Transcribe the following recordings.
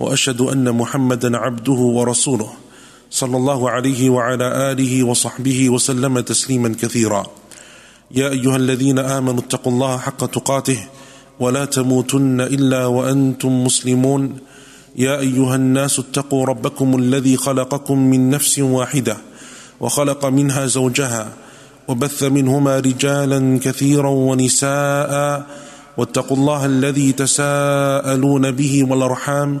وأشهد أن محمدا عبده ورسوله صلى الله عليه وعلى آله وصحبه وسلم تسليما كثيرا. يا أيها الذين آمنوا اتقوا الله حق تقاته ولا تموتن إلا وأنتم مسلمون. يا أيها الناس اتقوا ربكم الذي خلقكم من نفس واحدة وخلق منها زوجها وبث منهما رجالا كثيرا ونساء واتقوا الله الذي تساءلون به والأرحام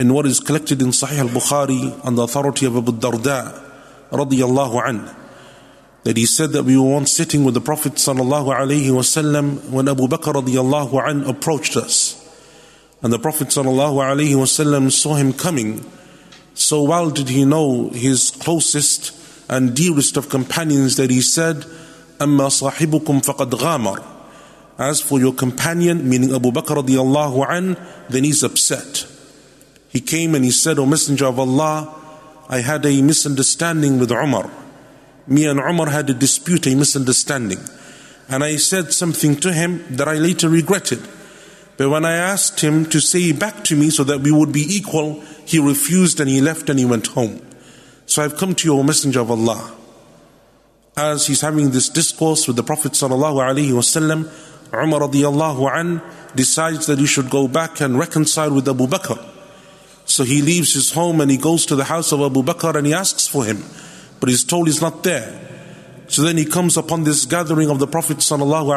In what is collected in Sahih al-Bukhari on the authority of Abu Darda radiyallahu anhu that he said that we were once sitting with the Prophet sallallahu alaihi wasallam when Abu Bakr radiyallahu anhu approached us. And the Prophet sallallahu alaihi wasallam saw him coming. So well did he know his closest and dearest of companions that he said, أما صاحبكم فقد غامر. As for your companion, meaning Abu Bakr radiyallahu anhu, then he's upset. He came and he said, O Messenger of Allah, I had a misunderstanding with Umar me and Umar had a dispute, a misunderstanding. And I said something to him that I later regretted. But when I asked him to say back to me so that we would be equal, he refused and he left and he went home. So I've come to you, O Messenger of Allah. As he's having this discourse with the Prophet wasallam, Umar an decides that he should go back and reconcile with Abu Bakr. So he leaves his home and he goes to the house of Abu Bakr and he asks for him but he's told he's not there. So then he comes upon this gathering of the Prophet sallallahu.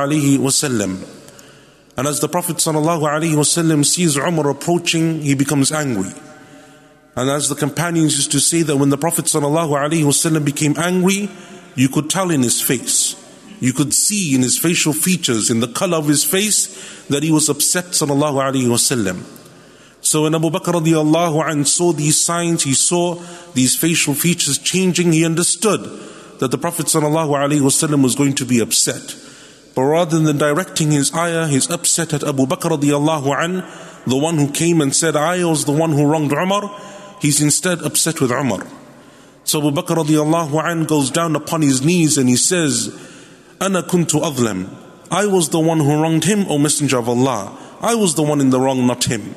And as the Prophet sallallahu sees Umar approaching, he becomes angry. And as the companions used to say that when the Prophet sallallahu became angry, you could tell in his face. You could see in his facial features, in the color of his face, that he was upset sallallahu. So when Abu Bakr radiallahu anh saw these signs, he saw these facial features changing, he understood that the Prophet wasallam was going to be upset. But rather than directing his ayah, his upset at Abu Bakr radiallahu anh, the one who came and said, I was the one who wronged Umar, he's instead upset with Umar. So Abu Bakr radiallahu anh goes down upon his knees and he says, Ana kuntu adlam. I was the one who wronged him, O Messenger of Allah. I was the one in the wrong, not him.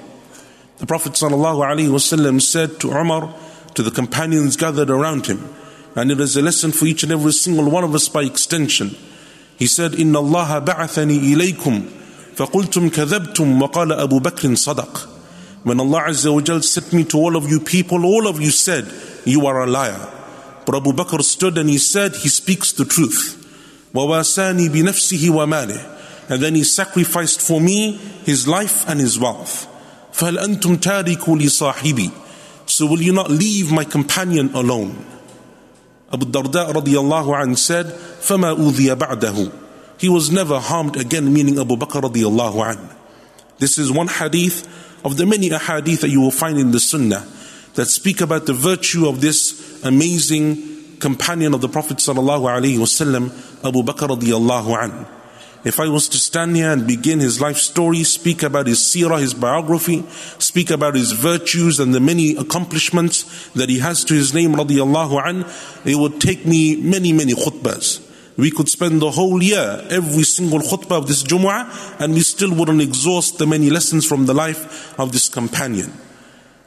The Prophet ﷺ said to Umar, to the companions gathered around him, and it is a lesson for each and every single one of us by extension. He said, إن الله بعثني إليكم فقلتم كذبتم وقال أبو بكر صدق. When Allah Azza wa Jal sent me to all of you people, all of you said, you are a liar. But Abu Bakr stood and he said, he speaks the truth. وواساني بنفسه وماله. And then he sacrificed for me his life and his wealth. فهل أنتم تاركوا لصاحبي So will you not leave my companion alone? Abu Darda radiallahu anh said, فما أوذي بعده He was never harmed again, meaning Abu Bakr radiallahu anh. This is one hadith of the many ahadith that you will find in the Sunnah that speak about the virtue of this amazing companion of the Prophet sallallahu alaihi wasallam, Abu Bakr radiallahu anh. If I was to stand here and begin his life story, speak about his seerah, his biography, speak about his virtues and the many accomplishments that he has to his name, radiallahu an, it would take me many, many khutbahs. We could spend the whole year, every single khutbah of this Jumu'ah, and we still wouldn't exhaust the many lessons from the life of this companion.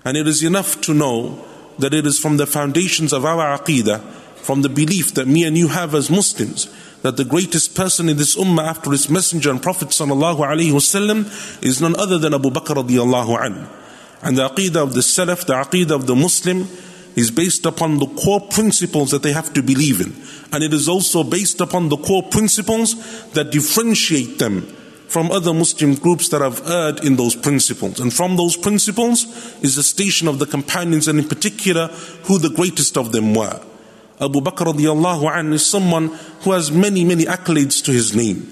And it is enough to know that it is from the foundations of our aqidah, from the belief that me and you have as Muslims, that the greatest person in this ummah after his messenger and prophet sallallahu alaihi wasallam is none other than Abu Bakr radiallahu anhu. And the aqidah of the Salaf, the aqidah of the Muslim, is based upon the core principles that they have to believe in. And it is also based upon the core principles that differentiate them from other Muslim groups that have erred in those principles. And from those principles is the station of the companions, and in particular, who the greatest of them were. Abu Bakr radiallahu anh is someone who has many, many accolades to his name.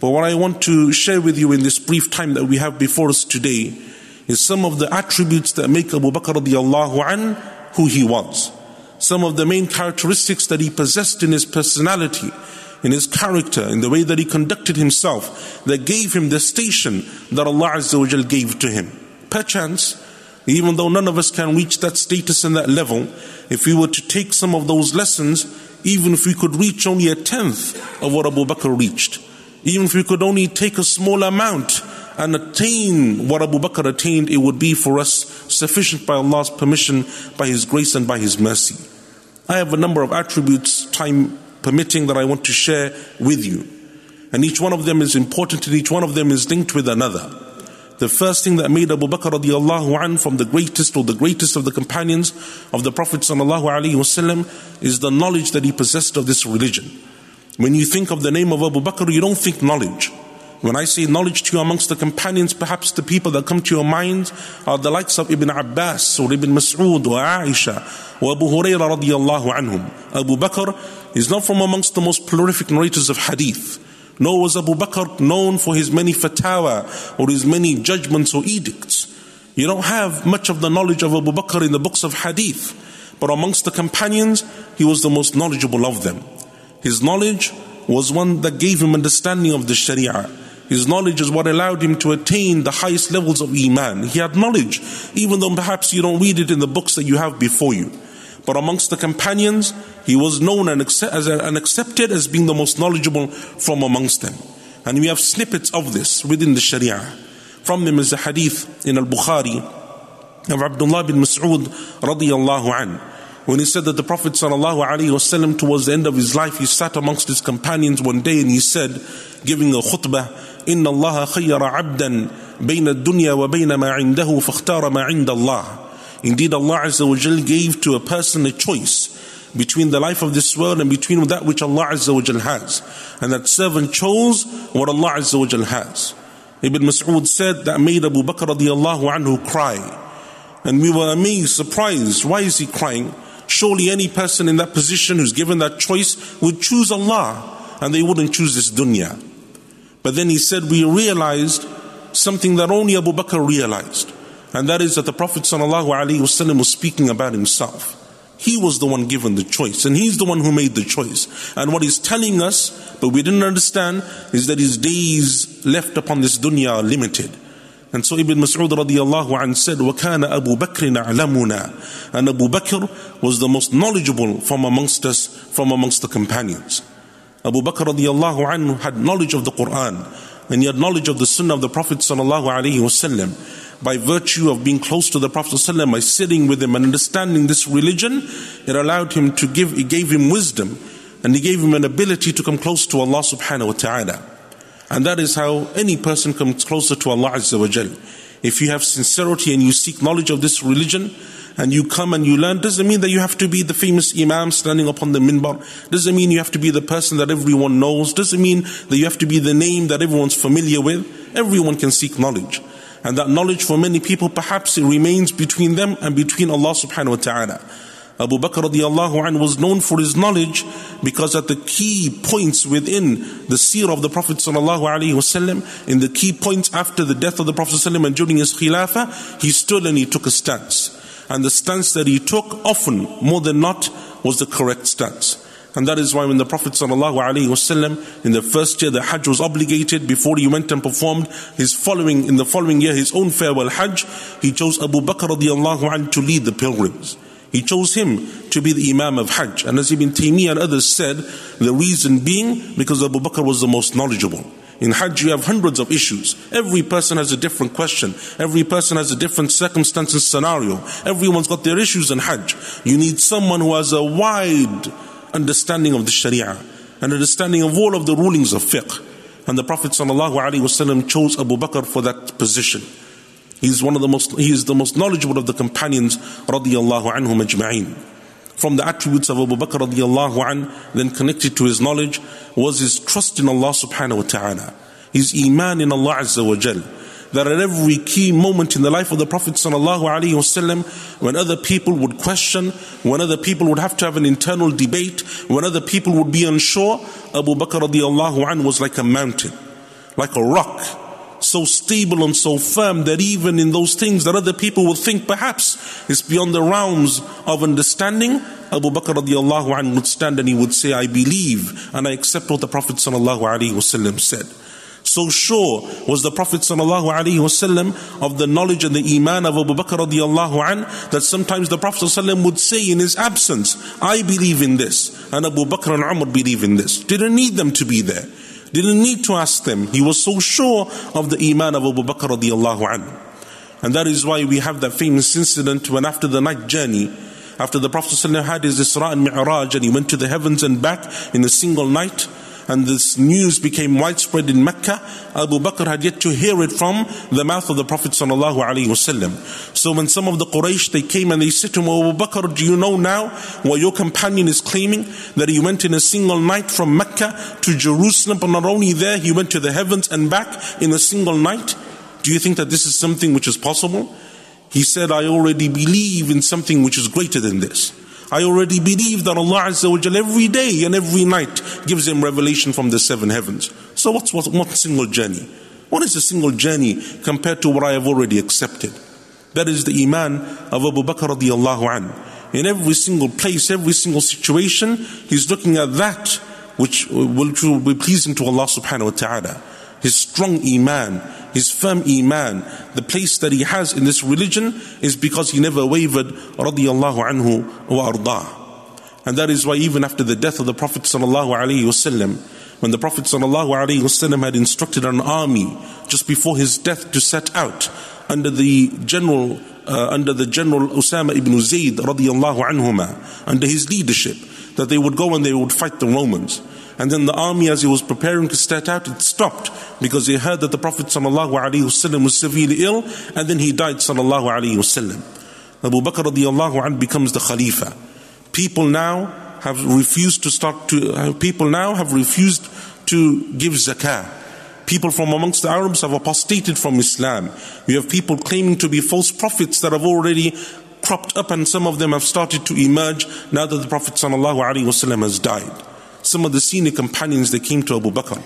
But what I want to share with you in this brief time that we have before us today is some of the attributes that make Abu Bakr radiallahu anh who he was. Some of the main characteristics that he possessed in his personality in his character, in the way that he conducted himself, that gave him the station that Allah Azza wa gave to him. Perchance, even though none of us can reach that status and that level, if we were to take some of those lessons, even if we could reach only a tenth of what Abu Bakr reached, even if we could only take a small amount and attain what Abu Bakr attained, it would be for us sufficient by Allah's permission, by His grace, and by His mercy. I have a number of attributes, time permitting, that I want to share with you. And each one of them is important and each one of them is linked with another. The first thing that made Abu Bakr radiallahu an from the greatest or the greatest of the companions of the Prophet sallallahu alaihi wasallam is the knowledge that he possessed of this religion. When you think of the name of Abu Bakr, you don't think knowledge. When I say knowledge to you amongst the companions, perhaps the people that come to your mind are the likes of Ibn Abbas or Ibn Mas'ud or Aisha or Abu Hurairah radiallahu anhum. Abu Bakr is not from amongst the most prolific narrators of hadith. Nor was Abu Bakr known for his many fatwa or his many judgments or edicts. You don't have much of the knowledge of Abu Bakr in the books of hadith. But amongst the companions, he was the most knowledgeable of them. His knowledge was one that gave him understanding of the Sharia. His knowledge is what allowed him to attain the highest levels of Iman. He had knowledge, even though perhaps you don't read it in the books that you have before you. But amongst the companions, he was known and, as and accepted as being the most knowledgeable from amongst them. And we have snippets of this within the Sharia. From them is the hadith in Al Bukhari of Abdullah bin Mas'ud radiallahu an. When he said that the Prophet sallallahu alaihi wasallam towards the end of his life, he sat amongst his companions one day and he said, giving a khutbah, إن الله خير عبدا بين الدنيا وبين ما عنده فاختار ما عند الله. Indeed, Allah Azza wa Jal gave to a person a choice between the life of this world and between that which Allah Azza wa Jal has. And that servant chose what Allah Azza wa Jal has. Ibn Mas'ud said that made Abu Bakr radiallahu anhu cry. And we were amazed, surprised. Why is he crying? Surely any person in that position who's given that choice would choose Allah and they wouldn't choose this dunya. But then he said, we realized something that only Abu Bakr realized And that is that the Prophet ﷺ was speaking about himself. He was the one given the choice, and he's the one who made the choice. And what he's telling us, but we didn't understand, is that his days left upon this dunya are limited. And so Ibn Mas'ud radiallahu anh said, وَكَانَ أَبُو بَكْرٍ أَعْلَمُنَا And Abu Bakr was the most knowledgeable from amongst us, from amongst the companions. Abu Bakr radiallahu anhu had knowledge of the Quran, and he had knowledge of the Sunnah of the Prophet sallallahu alaihi wasallam by virtue of being close to the Prophet ﷺ, by sitting with him and understanding this religion, it allowed him to give, it gave him wisdom and it gave him an ability to come close to Allah subhanahu wa ta'ala. And that is how any person comes closer to Allah Azza wa Jal. If you have sincerity and you seek knowledge of this religion, and you come and you learn, doesn't mean that you have to be the famous Imam standing upon the minbar. Doesn't mean you have to be the person that everyone knows. Doesn't mean that you have to be the name that everyone's familiar with. Everyone can seek knowledge. And that knowledge for many people perhaps it remains between them and between Allah subhanahu wa ta'ala. Abu Bakr radiallahu anh was known for his knowledge because at the key points within the seer of the Prophet sallallahu alaihi wasallam, in the key points after the death of the Prophet sallallahu and during his khilafah, he stood and he took a stance. And the stance that he took often, more than not, was the correct stance. And that is why when the Prophet ﷺ, in the first year the Hajj was obligated, before he went and performed his following, in the following year, his own farewell Hajj, he chose Abu Bakr radiallahu anh to lead the pilgrims. He chose him to be the Imam of Hajj. And as Ibn Taymiyyah and others said, the reason being because Abu Bakr was the most knowledgeable. In Hajj, you have hundreds of issues. Every person has a different question. Every person has a different circumstance and scenario. Everyone's got their issues in Hajj. You need someone who has a wide understanding of the Sharia, and understanding of all of the rulings of fiqh. And the Prophet ﷺ chose Abu Bakr for that position. He's one of the most, he is the most knowledgeable of the companions, radiallahu anhum ajma'in. From the attributes of Abu Bakr radiallahu an, then connected to his knowledge, was his trust in Allah subhanahu wa ta'ala. His iman in Allah azza wa jal that at every key moment in the life of the Prophet ﷺ, when other people would question, when other people would have to have an internal debate, when other people would be unsure, Abu Bakr radiallahu was like a mountain, like a rock, so stable and so firm that even in those things that other people would think perhaps is beyond the realms of understanding, Abu Bakr radiallahu would stand and he would say, I believe and I accept what the Prophet ﷺ said. So sure was the Prophet ﷺ of the knowledge and the iman of Abu Bakr radiallahu an that sometimes the Prophet ﷺ would say in his absence, I believe in this, and Abu Bakr and Umar believe in this. Didn't need them to be there. Didn't need to ask them. He was so sure of the iman of Abu Bakr radiallahu an. And that is why we have that famous incident when after the night journey, after the Prophet ﷺ had his Isra and Mi'raj and he went to the heavens and back in a single night, and this news became widespread in Mecca, Abu Bakr had yet to hear it from the mouth of the Prophet ﷺ. So when some of the Quraysh, they came and they said to him, oh, Abu Bakr, do you know now what your companion is claiming? That he went in a single night from Mecca to Jerusalem, but not only there, he went to the heavens and back in a single night. Do you think that this is something which is possible? He said, I already believe in something which is greater than this. I already believe that Allah Azza wa Jal every day and every night gives him revelation from the seven heavens. So what's what, what single journey? What is a single journey compared to what I have already accepted? That is the iman of Abu Bakr radiallahu an. In every single place, every single situation, he's looking at that which will be pleasing to Allah subhanahu wa ta'ala. His strong iman, his firm iman, the place that he has in this religion is because he never wavered radiallahu anhu wa ardah. And that is why even after the death of the Prophet sallallahu alaihi wasallam, when the Prophet sallallahu alaihi wasallam had instructed an army just before his death to set out under the general uh, under the general Usama ibn Zayd radiallahu anhuma, under his leadership, that they would go and they would fight the Romans. And then the army, as he was preparing to start out, it stopped because he heard that the Prophet ﷺ was severely ill, and then he died. ﷺ. Abu Bakr radiallahu anh becomes the Khalifa. People now have refused to start to. Uh, people now have refused to give zakah. People from amongst the Arabs have apostated from Islam. You have people claiming to be false prophets that have already cropped up, and some of them have started to emerge now that the Prophet ﷺ has died some of the senior companions they came to Abu Bakr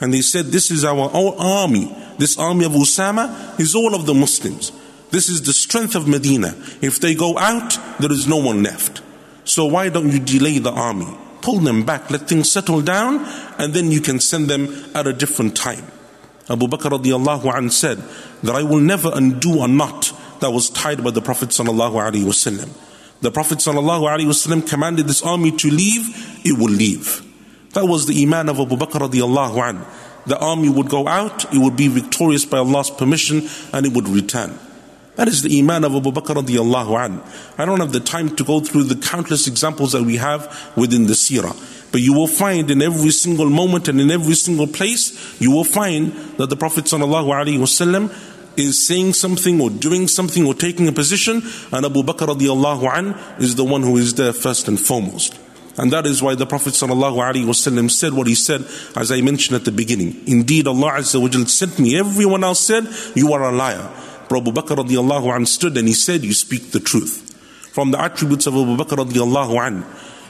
and they said, This is our army. This army of Usama is all of the Muslims. This is the strength of Medina. If they go out, there is no one left. So why don't you delay the army? Pull them back, let things settle down, and then you can send them at a different time. Abu Bakr radiallahu anh said that I will never undo a knot that was tied by the Prophet sallallahu alaihi wasallam. The Prophet ﷺ commanded this army to leave, it will leave. That was the iman of Abu Bakr radiallahu an. The army would go out, it would be victorious by Allah's permission, and it would return. That is the iman of Abu Bakr radiallahu an. I don't have the time to go through the countless examples that we have within the seerah. But you will find in every single moment and in every single place, you will find that the Prophet ﷺ is saying something or doing something or taking a position, and Abu Bakr radiallahu an is the one who is there first and foremost. And that is why the Prophet ﷺ said what he said, as I mentioned at the beginning. Indeed, Allah Azza sent me. Everyone else said, You are a liar. But Abu Bakr radiallahu an stood and he said, You speak the truth. From the attributes of Abu Bakr radiallahu an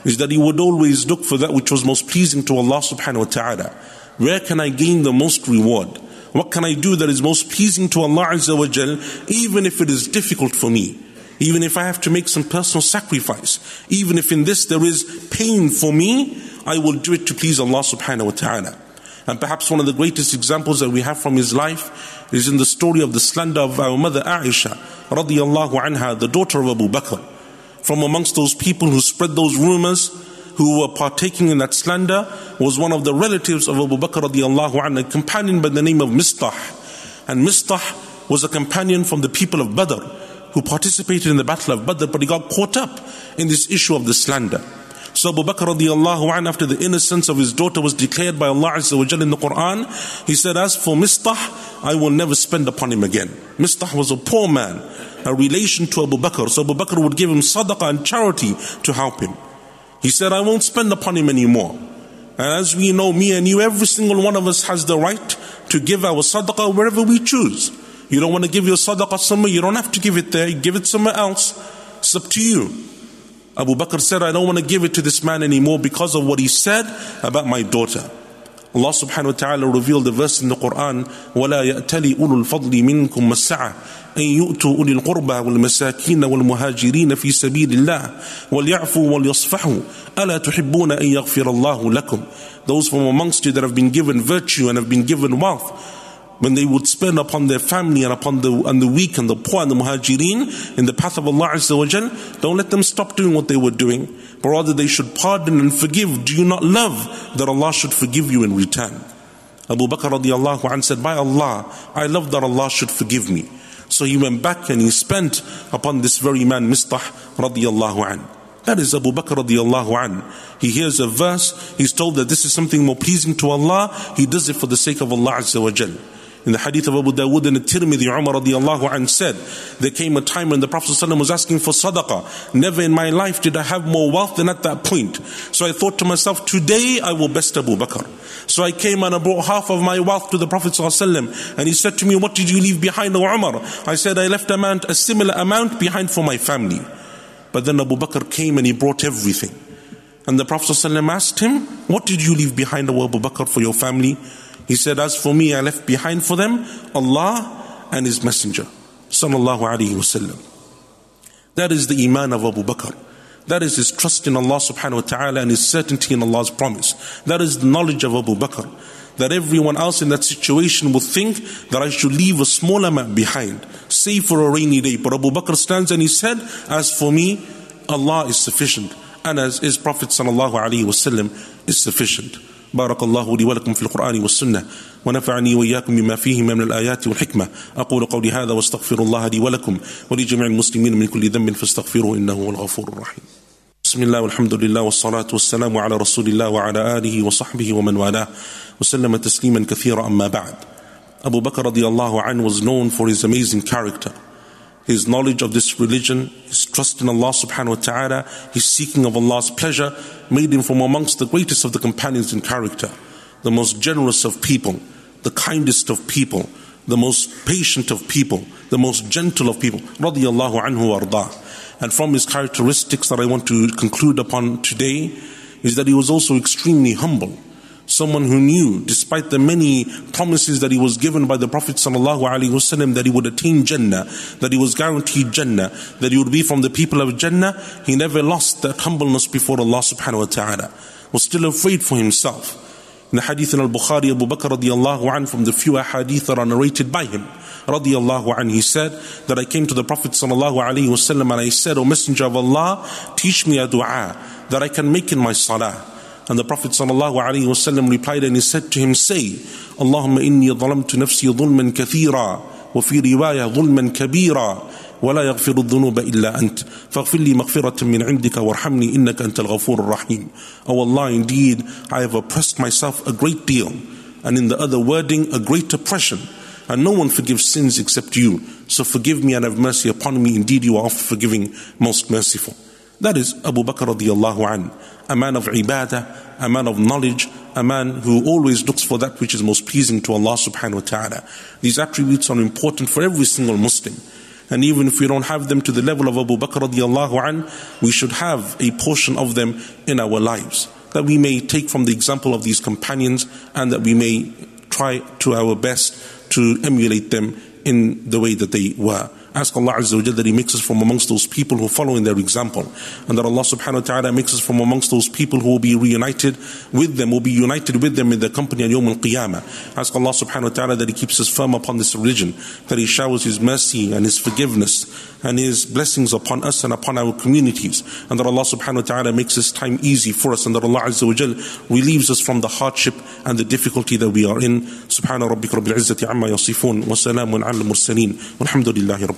is that he would always look for that which was most pleasing to Allah subhanahu wa ta'ala. Where can I gain the most reward? What can I do that is most pleasing to Allah Azza wa Jal, even if it is difficult for me? Even if I have to make some personal sacrifice, even if in this there is pain for me, I will do it to please Allah subhanahu wa ta'ala. And perhaps one of the greatest examples that we have from his life is in the story of the slander of our mother Aisha radiallahu anha, the daughter of Abu Bakr. From amongst those people who spread those rumors, who were partaking in that slander was one of the relatives of Abu Bakr radiallahu anhu, a companion by the name of Mistah. And Mistah was a companion from the people of Badr who participated in the battle of Badr, but he got caught up in this issue of the slander. So Abu Bakr radiallahu anhu, after the innocence of his daughter was declared by Allah Azza wa in the Quran, he said, As for Mistah, I will never spend upon him again. Mistah was a poor man, a relation to Abu Bakr. So Abu Bakr would give him sadaqah and charity to help him. He said, I won't spend upon him anymore. And as we know, me and you, every single one of us has the right to give our sadaqah wherever we choose. You don't want to give your sadaqah somewhere, you don't have to give it there, you give it somewhere else. It's up to you. Abu Bakr said, I don't want to give it to this man anymore because of what he said about my daughter. Allah subhanahu wa ta'ala revealed the verse in the Quran, وَلَا يَأْتَلِي أُولُو الْفَضْلِ مِنْكُمْ مَسَّعَةً أن يؤتوا أولي القربى والمساكين والمهاجرين في سبيل الله وليعفوا وليصفحوا ألا تحبون أن يغفر الله لكم Those from amongst you that have been given virtue and have been given wealth when they would spend upon their family and upon the and the weak and the poor and the muhajirin in the path of Allah Azza wa Jal, don't let them stop doing what they were doing, but rather they should pardon and forgive. Do you not love that Allah should forgive you in return? Abu Bakr radiallahu anh said, By Allah, I love that Allah should forgive me. So he went back and he spent upon this very man, Mistah radiallahu anh. That is Abu Bakr radiallahu an. He hears a verse, he's told that this is something more pleasing to Allah, he does it for the sake of Allah Azza wa Jal. In the hadith of Abu Dawood and Tirmidhi, Umar radiallahu an said, there came a time when the Prophet ﷺ was asking for sadaqah. Never in my life did I have more wealth than at that point. So I thought to myself, today I will best Abu Bakr. So I came and I brought half of my wealth to the Prophet ﷺ, and he said to me, what did you leave behind, O Umar? I said, I left amount, a similar amount behind for my family. But then Abu Bakr came and he brought everything. And the Prophet ﷺ asked him, What did you leave behind, O Abu Bakr, for your family? He said, As for me, I left behind for them Allah and His Messenger. Sallallahu Alaihi Wasallam. That is the Iman of Abu Bakr. That is his trust in Allah subhanahu wa ta'ala and his certainty in Allah's promise. That is the knowledge of Abu Bakr. That everyone else in that situation would think that I should leave a small amount behind, save for a rainy day. But Abu Bakr stands and he said, As for me, Allah is sufficient. And as his Prophet sallallahu alaihi wasallam is sufficient. بارك الله لي ولكم في القرآن والسنة ونفعني وإياكم بما فيهما من الآيات والحكمة. أقول قولي هذا واستغفر الله لي ولكم ولجميع المسلمين من كل ذنب فاستغفروه إنه هو الغفور الرحيم. بسم الله والحمد لله والصلاة والسلام على رسول الله وعلى آله وصحبه ومن والاه. وسلم تسليما كثيرا أما بعد. Abu Bakr radiallahu anhu was known for his amazing character. His knowledge of this religion, his trust in Allah subhanahu wa ta'ala, his seeking of Allah's pleasure made him from amongst the greatest of the companions in character, the most generous of people, the kindest of people, the most patient of people, the most gentle of people, radiallahu anhu arda. And from his characteristics that I want to conclude upon today is that he was also extremely humble someone who knew, despite the many promises that he was given by the Prophet ﷺ that he would attain Jannah, that he was guaranteed Jannah, that he would be from the people of Jannah, he never lost that humbleness before Allah subhanahu wa ta'ala. Was still afraid for himself. In the hadith in al-Bukhari, Abu Bakr radiallahu an, from the few hadith that are narrated by him, radiallahu an, he said that I came to the Prophet sallallahu wasallam and I said, O Messenger of Allah, teach me a dua that I can make in my salah. And the Prophet ﷺ replied and he said to him, Say, Allahumma inni dhalamtu nafsi dhulman kathira, wa fi riwaya dhulman kabira, ولا يغفر الذنوب إلا أنت فاغفر لي مغفرة من عندك وارحمني إنك أنت الغفور الرحيم Oh Allah, indeed, I have oppressed myself a great deal. And in the other wording, a great oppression. And no one forgives sins except you. So forgive me and have mercy upon me. Indeed, you are oft forgiving, most merciful. That is Abu Bakr radiallahu an, a man of ibadah, a man of knowledge, a man who always looks for that which is most pleasing to Allah subhanahu wa ta'ala. These attributes are important for every single Muslim. And even if we don't have them to the level of Abu Bakr radiallahu an, we should have a portion of them in our lives. That we may take from the example of these companions and that we may try to our best to emulate them in the way that they were. Ask Allah Azza wa that He makes us from amongst those people who follow in their example. And that Allah subhanahu wa ta'ala makes us from amongst those people who will be reunited with them, will be united with them in the company of Yawm al-Qiyamah. Ask Allah subhanahu wa ta'ala that He keeps us firm upon this religion, that He showers His mercy and His forgiveness and His blessings upon us and upon our communities. And that Allah subhanahu wa ta'ala makes this time easy for us and that Allah Azza wa relieves us from the hardship and the difficulty that we are in. Subhana rabbika rabbil izzati amma yasifun wa salamun ala mursaleen walhamdulillahi rabbil